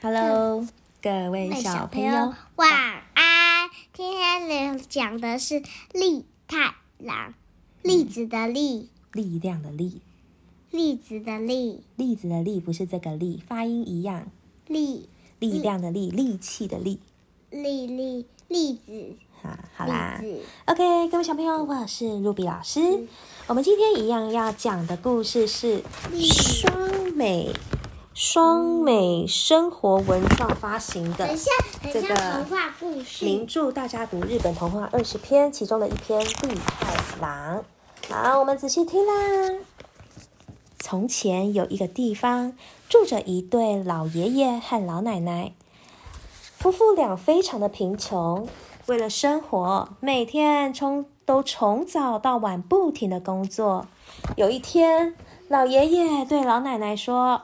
Hello，各位小朋友，晚安。今天你讲的是利太郎，栗子的栗，力量的力，栗子的栗，栗子的栗不是这个栗，发音一样，力力量的力，力气的力。栗栗栗子，啊，好啦，OK，各位小朋友，我是 Ruby 老师。我们今天一样要讲的故事是双美双美生活文创发行的这个童话故事。名著大家读日本童话二十篇，其中的一篇《绿太狼》。好，我们仔细听啦。从前有一个地方，住着一对老爷爷和老奶奶，夫妇俩非常的贫穷，为了生活，每天从都从早到晚不停的工作。有一天，老爷爷对老奶奶说：“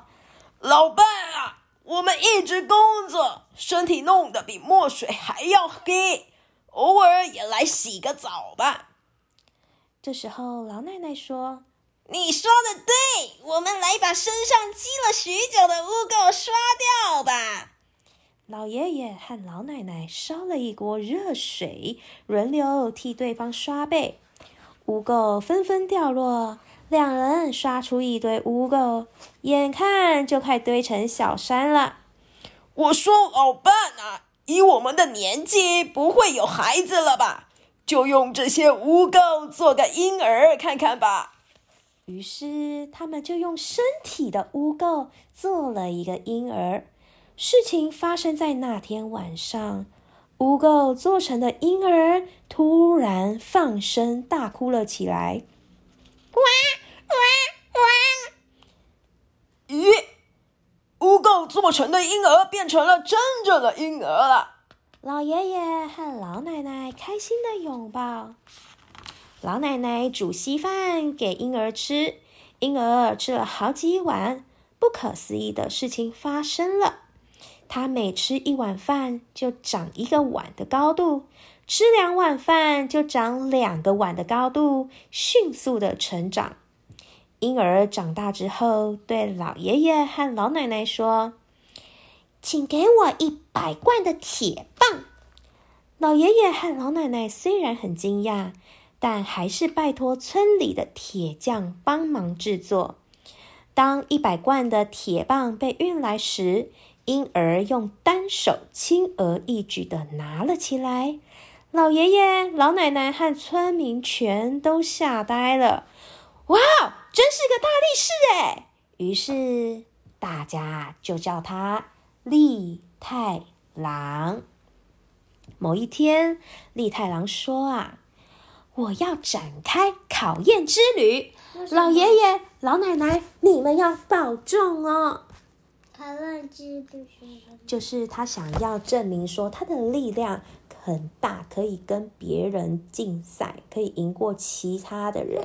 老伴啊，我们一直工作，身体弄得比墨水还要黑，偶尔也来洗个澡吧。这时候，老奶奶说：“你说的对，我们来把身上积了许久的污垢刷掉吧。老爷爷和老奶奶烧了一锅热水，轮流替对方刷背，污垢纷纷掉落。两人刷出一堆污垢，眼看就快堆成小山了。我说，老伴啊，以我们的年纪，不会有孩子了吧？就用这些污垢做个婴儿看看吧。于是他们就用身体的污垢做了一个婴儿。事情发生在那天晚上，污垢做成的婴儿突然放声大哭了起来。咦，污垢做成的婴儿变成了真正的婴儿了。老爷爷和老奶奶开心的拥抱。老奶奶煮稀饭给婴儿吃，婴儿吃了好几碗。不可思议的事情发生了，他每吃一碗饭就长一个碗的高度，吃两碗饭就长两个碗的高度，迅速的成长。婴儿长大之后，对老爷爷和老奶奶说：“请给我一百罐的铁棒。”老爷爷和老奶奶虽然很惊讶，但还是拜托村里的铁匠帮忙制作。当一百罐的铁棒被运来时，婴儿用单手轻而易举的拿了起来。老爷爷、老奶奶和村民全都吓呆了。哇，真是个大力士哎！于是大家就叫他利太郎。某一天，利太郎说：“啊，我要展开考验之旅。老爷爷、老奶奶，你们要保重哦。”考验之旅？就是他想要证明说他的力量很大，可以跟别人竞赛，可以赢过其他的人。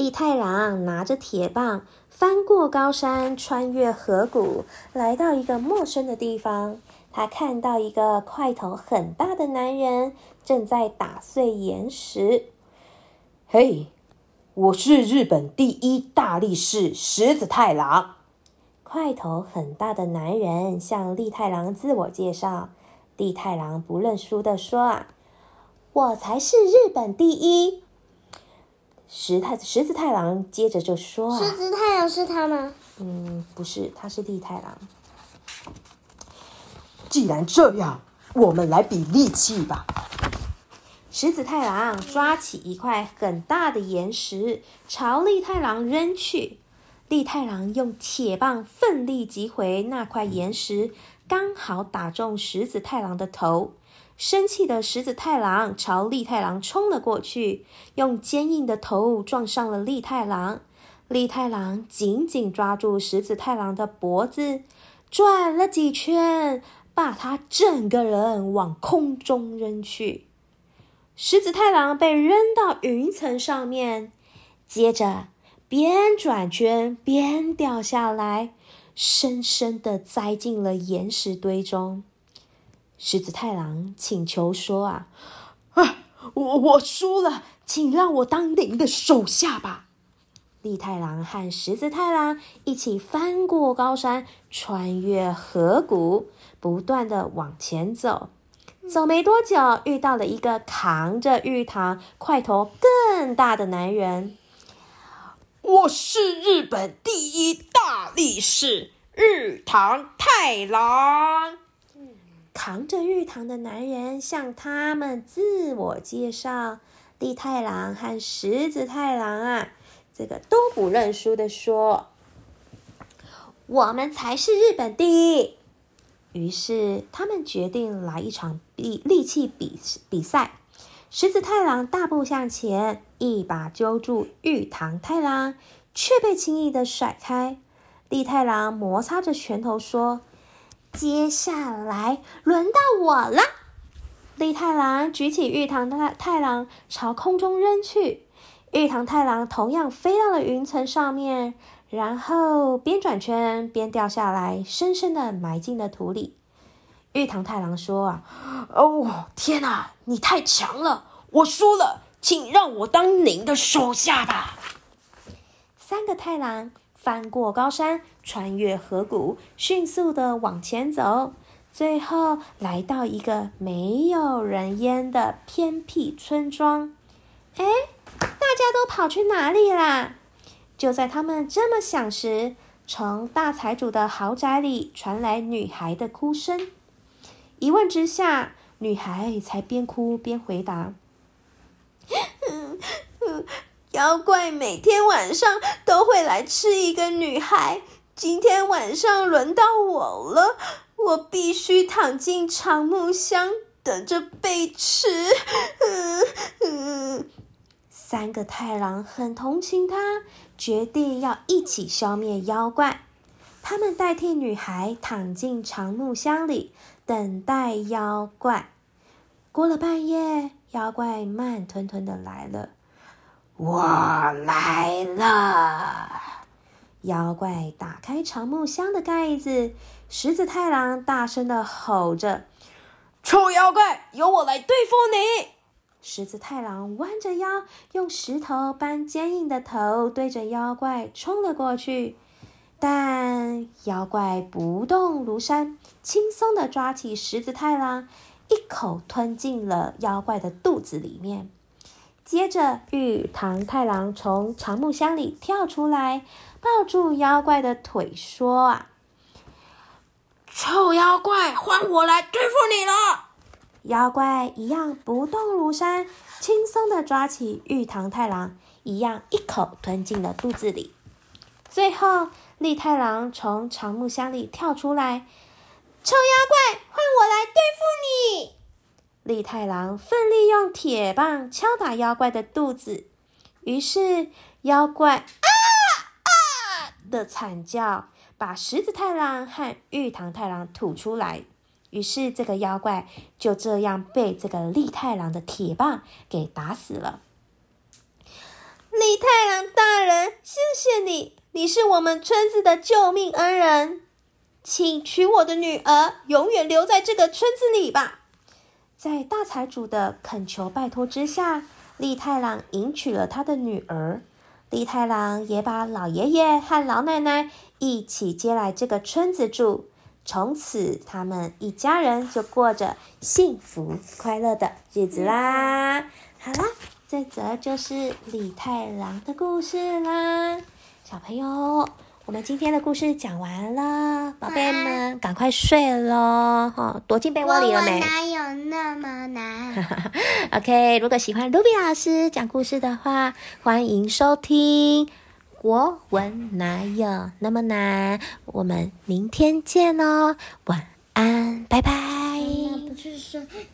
利太郎拿着铁棒，翻过高山，穿越河谷，来到一个陌生的地方。他看到一个块头很大的男人正在打碎岩石。嘿，我是日本第一大力士石子太郎。块头很大的男人向利太郎自我介绍。利太郎不认输的说：“啊，我才是日本第一。”石太石子太郎接着就说：“啊，石子太郎是他吗？嗯，不是，他是利太郎。既然这样，我们来比力气吧。石子太郎抓起一块很大的岩石，朝利太郎扔去。利太郎用铁棒奋力击回那块岩石，刚好打中石子太郎的头。生气的石子太郎朝利太郎冲了过去，用坚硬的头撞上了利太郎。利太郎紧紧抓住石子太郎的脖子，转了几圈，把他整个人往空中扔去。石子太郎被扔到云层上面，接着边转圈边掉下来，深深的栽进了岩石堆中。石子太郎请求说：“啊，啊，我我输了，请让我当您的手下吧。”利太郎和十字太郎一起翻过高山，穿越河谷，不断的往前走。走没多久，遇到了一个扛着玉堂、块头更大的男人。我是日本第一大力士玉堂太郎。扛着玉堂的男人向他们自我介绍。利太郎和石子太郎啊，这个都不认输的说：“我们才是日本第一。”于是他们决定来一场力力气比比赛。石子太郎大步向前，一把揪住玉堂太郎，却被轻易的甩开。利太郎摩擦着拳头说：“接下来轮到我了。”利太郎举起玉堂太太郎朝空中扔去，玉堂太郎同样飞到了云层上面，然后边转圈边掉下来，深深的埋进了土里。玉堂太郎说：“啊，哦，天哪，你太强了，我输了，请让我当您的手下吧。”三个太郎翻过高山，穿越河谷，迅速的往前走。最后来到一个没有人烟的偏僻村庄，哎，大家都跑去哪里啦？就在他们这么想时，从大财主的豪宅里传来女孩的哭声。一问之下，女孩才边哭边回答：“妖怪每天晚上都会来吃一个女孩，今天晚上轮到我了。”我必须躺进长木箱，等着被吃。三个太郎很同情他，决定要一起消灭妖怪。他们代替女孩躺进长木箱里，等待妖怪。过了半夜，妖怪慢吞吞的来了。我来了。妖怪打开长木箱的盖子。石子太郎大声的吼着：“臭妖怪，由我来对付你！”石子太郎弯着腰，用石头般坚硬的头对着妖怪冲了过去，但妖怪不动如山，轻松的抓起石子太郎，一口吞进了妖怪的肚子里面。接着，玉堂太郎从长木箱里跳出来，抱住妖怪的腿，说：“啊！”臭妖怪，换我来对付你了！妖怪一样不动如山，轻松的抓起玉堂太郎，一样一口吞进了肚子里。最后，利太郎从长木箱里跳出来，臭妖怪，换我来对付你！利太郎奋力用铁棒敲打妖怪的肚子，于是妖怪啊啊的惨叫。把石子太郎和玉堂太郎吐出来，于是这个妖怪就这样被这个利太郎的铁棒给打死了。利太郎大人，谢谢你，你是我们村子的救命恩人，请娶我的女儿，永远留在这个村子里吧。在大财主的恳求拜托之下，利太郎迎娶了他的女儿。利太郎也把老爷爷和老奶奶一起接来这个村子住，从此他们一家人就过着幸福快乐的日子啦。好啦，这则就是李太郎的故事啦，小朋友。我们今天的故事讲完了，宝贝们赶快睡喽！哈，躲进被窝里了没？哪有那么难？OK，如果喜欢卢比老师讲故事的话，欢迎收听。国文哪有那么难？我们明天见哦，晚安，拜拜。不是说。